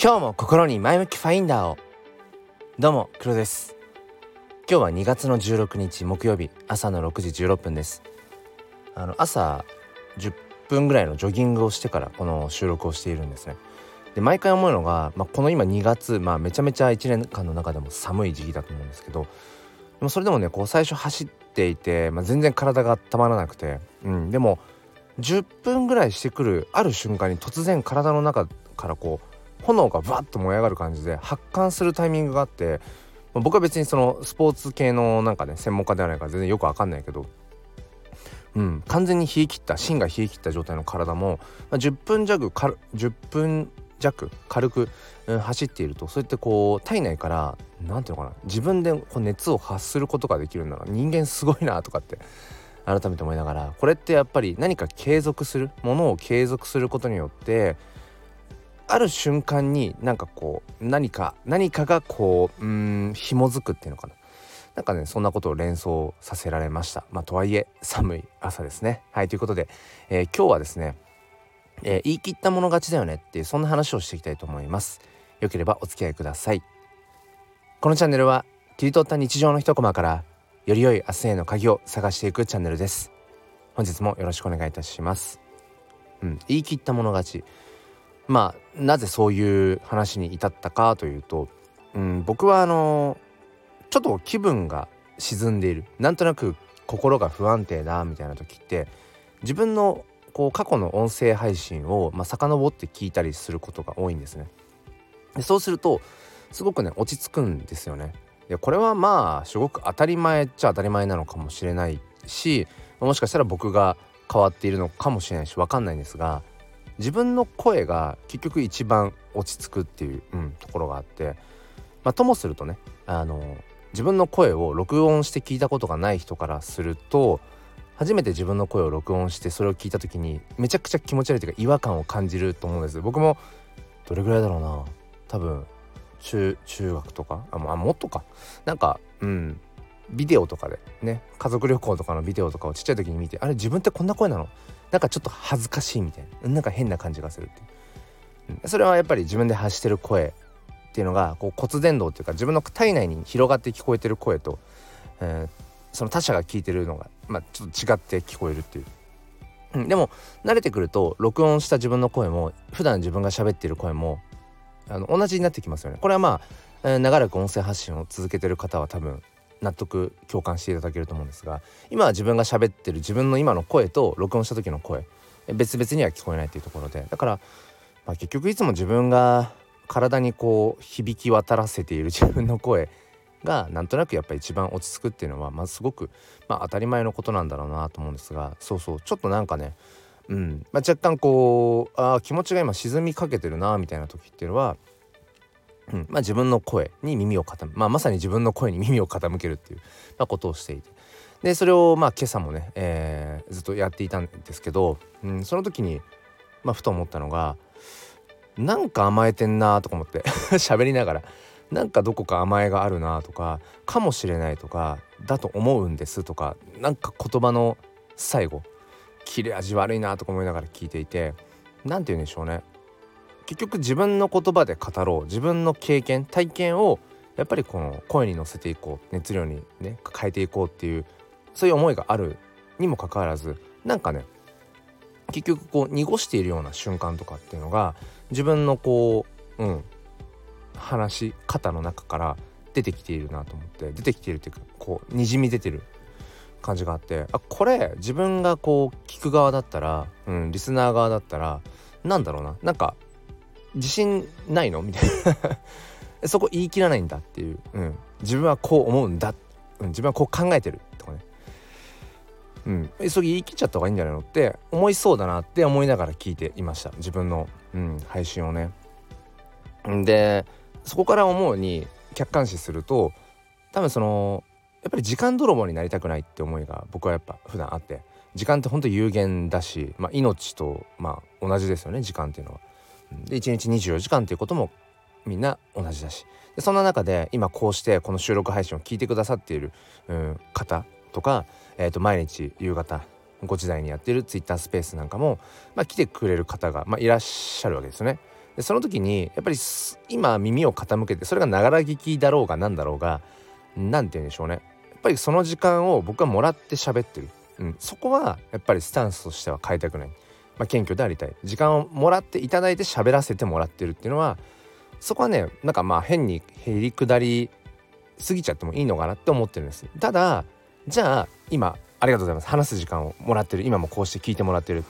今日も心に前向きファインダーを。どうも黒です。今日は2月の16日木曜日朝の6時16分です。あの朝10分ぐらいのジョギングをしてからこの収録をしているんですね。で毎回思うのが、まあ、この今2月、まあ、めちゃめちゃ1年間の中でも寒い時期だと思うんですけどでもそれでもねこう最初走っていて、まあ、全然体が温まらなくて、うん、でも10分ぐらいしてくるある瞬間に突然体の中からこう炎がバッと燃え上がる感じで発汗するタイミングがあって、僕は別にそのスポーツ系のなんかね専門家ではないから全然よくわかんないけど、うん、完全に冷え切った芯が冷え切った状態の体も、まあ、10分弱か10分弱軽く、うん、走っているとそうやってこう体内から何ていうのかな自分でこう熱を発することができるんだな人間すごいなとかって改めて思いながらこれってやっぱり何か継続するものを継続することによってある瞬間になんかこう何か何かがこううん紐づくっていうのかな。なんかねそんなことを連想させられました。まあとはいえ寒い朝ですね。はいということで、えー、今日はですね、えー、言い切ったもの勝ちだよねっていうそんな話をしていきたいと思います。よければお付き合いください。このチャンネルは切り取った日常の一コマからより良い明日への鍵を探していくチャンネルです。本日もよろしくお願いいたします。うん言い切った者勝ち。まあなぜそういう話に至ったかというと、うん、僕はあのちょっと気分が沈んでいるなんとなく心が不安定だみたいな時って自分のこう過去の音声配信を、まあ、遡って聞いたりすることが多いんですね。でそうするとすごくね落ち着くんですよね。でこれはまあすごく当たり前っちゃ当たり前なのかもしれないしもしかしたら僕が変わっているのかもしれないし分かんないんですが自分の声が結局一番落ち着くっていう、うん、ところがあってまあともするとねあの自分の声を録音して聞いたことがない人からすると初めて自分の声を録音してそれを聞いた時にめちゃくちゃ気持ち悪いというか違和感を感じると思うんです。僕もどれぐらいだろうな。多分中中学とか？あもっとか。なんかうん。ビデオとかでね家族旅行とかのビデオとかをちっちゃい時に見てあれ自分ってこんな声なの？なんかちょっと恥ずかしいみたいな。なんか変な感じがするっていう、うん、それはやっぱり自分で発してる声っていうのがこう骨伝導っていうか自分の体内に広がって聞こえてる声と、えー、その他者が聞いてるのが、まあ、ちょっと違って聞こえるっていう、うん、でも慣れてくると録音した自分の声も普段自分が喋ってる声もあの同じになってきますよね。これはまあ、えー、長らく音声発信を続けてる方は多分納得共感していただけると思うんですが今は自分が喋ってる自分の今の声と録音した時の声別々には聞こえないっていうところでだから、まあ、結局いつも自分が体にこう響き渡らせている自分の声がなんとなくやっぱり一番落ち着くっていうのはまあすごく、まあ、当たり前のことなんだろうなと思うんですがそうそうちょっとなんかねうんまあ、若干こうあ気持ちが今沈みかけてるなみたいな時っていうのは、うん。まあ、自分の声に耳を傾まあ、まさに自分の声に耳を傾けるっていう、まあ、ことをしていて。でそれをまあ今朝もね、えー、ずっとやっていたんですけど、うん、その時に、まあ、ふと思ったのがなんか甘えてんなとか思って 喋りながらなんかどこか甘えがあるなとかかもしれないとかだと思うんですとかなんか言葉の最後切れ味悪いなとか思いながら聞いていて何て言うんでしょうね。結局自分の言葉で語ろう自分の経験体験をやっぱりこの声に乗せていこう熱量にね変えていこうっていうそういう思いがあるにもかかわらずなんかね結局こう濁しているような瞬間とかっていうのが自分のこううん話し方の中から出てきているなと思って出てきているっていうかこうにじみ出てる感じがあってあこれ自分がこう聞く側だったら、うん、リスナー側だったらなんだろうななんか自信ないの？みたいな。そこ言い切らないんだっていう、うん、自分はこう思うんだ、うん、自分はこう考えてるとかね。うん、急ぎ言い切っちゃった方がいいんじゃないの？って思いそうだなって思いながら聞いていました。自分の、うん、配信をね。でそこから思うに客観視すると多分そのやっぱり時間泥棒になりたくないって思いが僕はやっぱ普段あって。時間ってほんと有限だし、まあ、命とまあ同じですよね時間っていうのは。で1日24時間っていうこともみんな同じだし。でそんな中で今こうしてこの収録配信を聞いてくださっている、うん、方とか、えー、と毎日夕方5時台にやってるツイッタースペースなんかも、まあ、来てくれる方が、まあ、いらっしゃるわけですよね。でその時にやっぱり今耳を傾けてそれがながら聞きだろうが何だろうが何て言うんでしょうね。やっぱりその時間を僕はもらって喋ってる、うん、そこはやっぱりスタンスとしては変えたくない、まあ、謙虚でありたい。時間をもらっていただいて喋らせてもらってるっていうのはそこはねなんかまあ変にへりくだり過ぎちゃってもいいのかなって思ってるんです。ただじゃあ今ありがとうございます。話す時間をもらってる。今もこうして聞いてもらってる。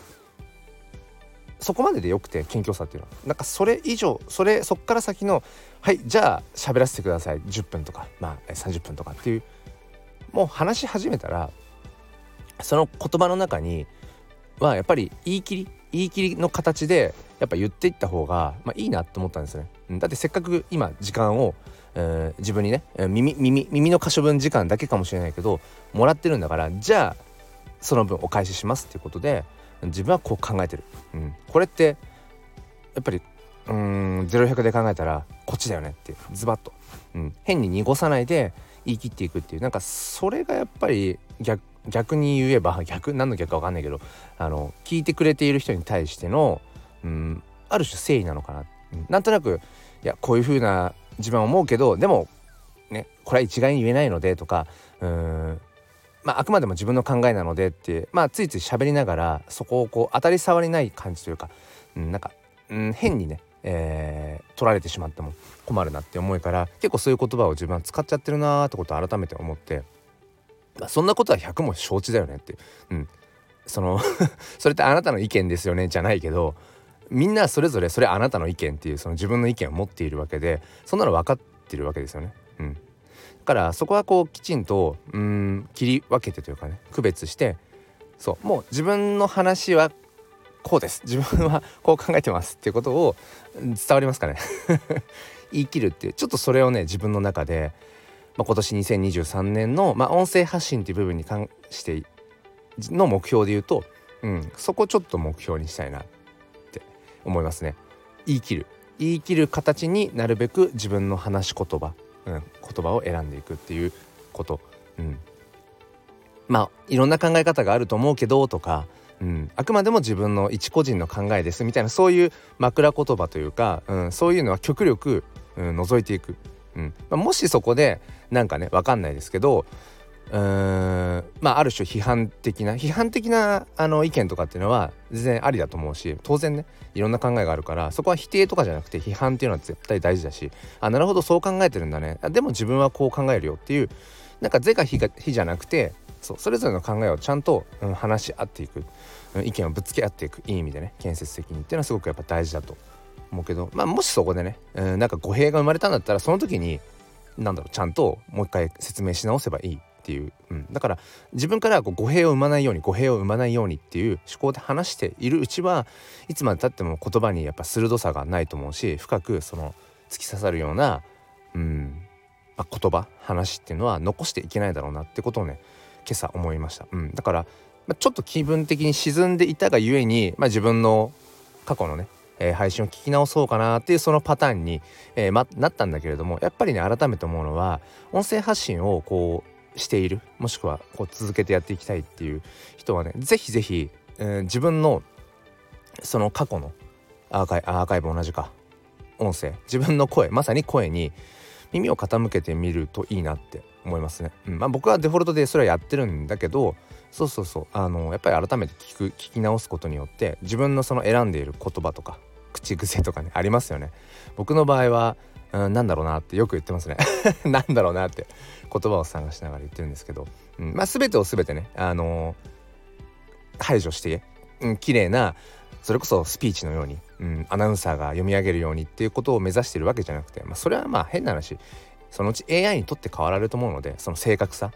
そこまででよくて謙虚さっていうのは。なんかそれ以上それそっから先のはいじゃあ喋らせてください。10分とかまあ30分とかっていうもう話し始めたらその言葉の中にはやっぱり言い切り言い切りの形でやっぱ言っていった方が、まあ、いいなと思ったんですね。だってせっかく今時間を、えー、自分にね耳耳耳の可処分時間だけかもしれないけどもらってるんだからじゃあその分お返ししますっていうことで自分はこう考えてる。うん、これってやっぱりうん0100で考えたらこっちだよねってズバッと、うん、変に濁さないで言い切っていくっていう。なんかそれがやっぱり逆逆に言えば逆何の逆か分かんないけどあの聞いてくれている人に対しての、うん、ある種誠意なのかな、うん、なんとなくいやこういう風な自分は思うけどでもねこれは一概に言えないのでとかうんまあ、あくまでも自分の考えなのでってまあついつい喋りながらそこをこう当たり障りない感じというか、うん、なんか、うん、変にね、えー、取られてしまっても困るなって思いから結構そういう言葉を自分は使っちゃってるなーってことを改めて思ってそんなことは100も承知だよねって、うん、その それってあなたの意見ですよねじゃないけどみんなそれぞれそれあなたの意見っていうその自分の意見を持っているわけでそんなの分かってるわけですよね。うん、だからそこはこうきちんとうん切り分けてというかね区別してそうもう自分の話はこうです。自分はこう考えてますっていうことを伝わりますかね。言い切るっていうちょっとそれをね自分の中でまあ、今年2023年の、まあ、音声発信っていう部分に関しての目標で言うと、うん、そこちょっと目標にしたいなって思いますね。言い切る。言い切る形になるべく自分の話し言葉、うん、言葉を選んでいくっていうこと、うん、まあいろんな考え方があると思うけどとか、うん、あくまでも自分の一個人の考えですみたいなそういう枕言葉というか、うん、そういうのは極力、うん、除いていく、うん。まあ、もしそこでなんかね分かんないですけどうーんまあある種批判的な批判的なあの意見とかっていうのは全然ありだと思うし当然ねいろんな考えがあるからそこは否定とかじゃなくて批判っていうのは絶対大事だしあなるほどそう考えてるんだね。でも自分はこう考えるよっていうなんか是か非が非じゃなくてそうそれぞれの考えをちゃんと、うん、話し合っていく、意見をぶつけ合っていくいい意味でね建設的にっていうのはすごくやっぱ大事だと思うけどまあもしそこでね、うん、なんか語弊が生まれたんだったらその時になんだろうちゃんともう一回説明し直せばいいっていう、うん、だから自分からこう語弊を生まないように語弊を生まないようにっていう思考で話しているうちはいつまでたっても言葉にやっぱ鋭さがないと思うし深くその突き刺さるような、うんまあ、言葉話っていうのは残していけないだろうなってことをね今朝思いました、うん、だから、まあ、ちょっと気分的に沈んでいたがゆえに、まあ、自分の過去のねえー、配信を聞き直そうかなっていうそのパターンに、えー、ま、なったんだけれどもやっぱりね改めて思うのは音声発信をこうしているもしくはこう続けてやっていきたいっていう人はね是非是非、え、自分のその過去のアーカイアーカイブ同じか音声自分の声まさに声に耳を傾けてみるといいなって思いますね。うん、まあ僕はデフォルトでそれはやってるんだけどそうそうそうあのやっぱり改めて聞く聞き直すことによって自分のその選んでいる言葉とか口癖とかねありますよね。僕の場合は、うん、なんだろうなってよく言ってますね。なんだろうなって言葉を探しながら言ってるんですけど、うん、まあ全てを全てねあのー、排除して、うん、綺麗なそれこそスピーチのように、うん、アナウンサーが読み上げるようにっていうことを目指してるわけじゃなくて、まあ、それはまあ変な話そのうち AI にとって変わられると思うのでその正確さ、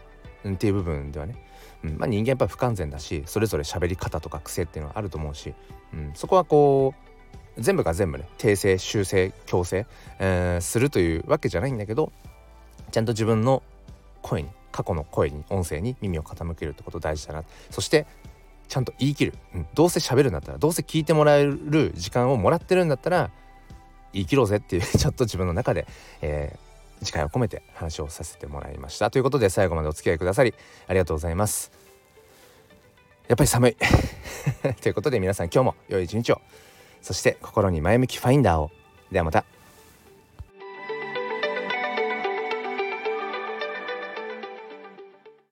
っていう部分ではね、うんまあ、人間やっぱ不完全だしそれぞれ喋り方とか癖っていうのはあると思うし、うん、そこはこう全部が全部ね訂正修正強制、えー、するというわけじゃないんだけどちゃんと自分の声に過去の声に音声に耳を傾けるってこと大事だな。そしてちゃんと言い切る、うん、どうせ喋るんだったらどうせ聞いてもらえる時間をもらってるんだったら言い切ろうぜっていう ちょっと自分の中で、えー、時間を込めて話をさせてもらいました。ということで最後までお付き合いくださりありがとうございます。やっぱり寒い。ということで皆さん今日も良い一日を。そして心に前向きファインダーをではまた。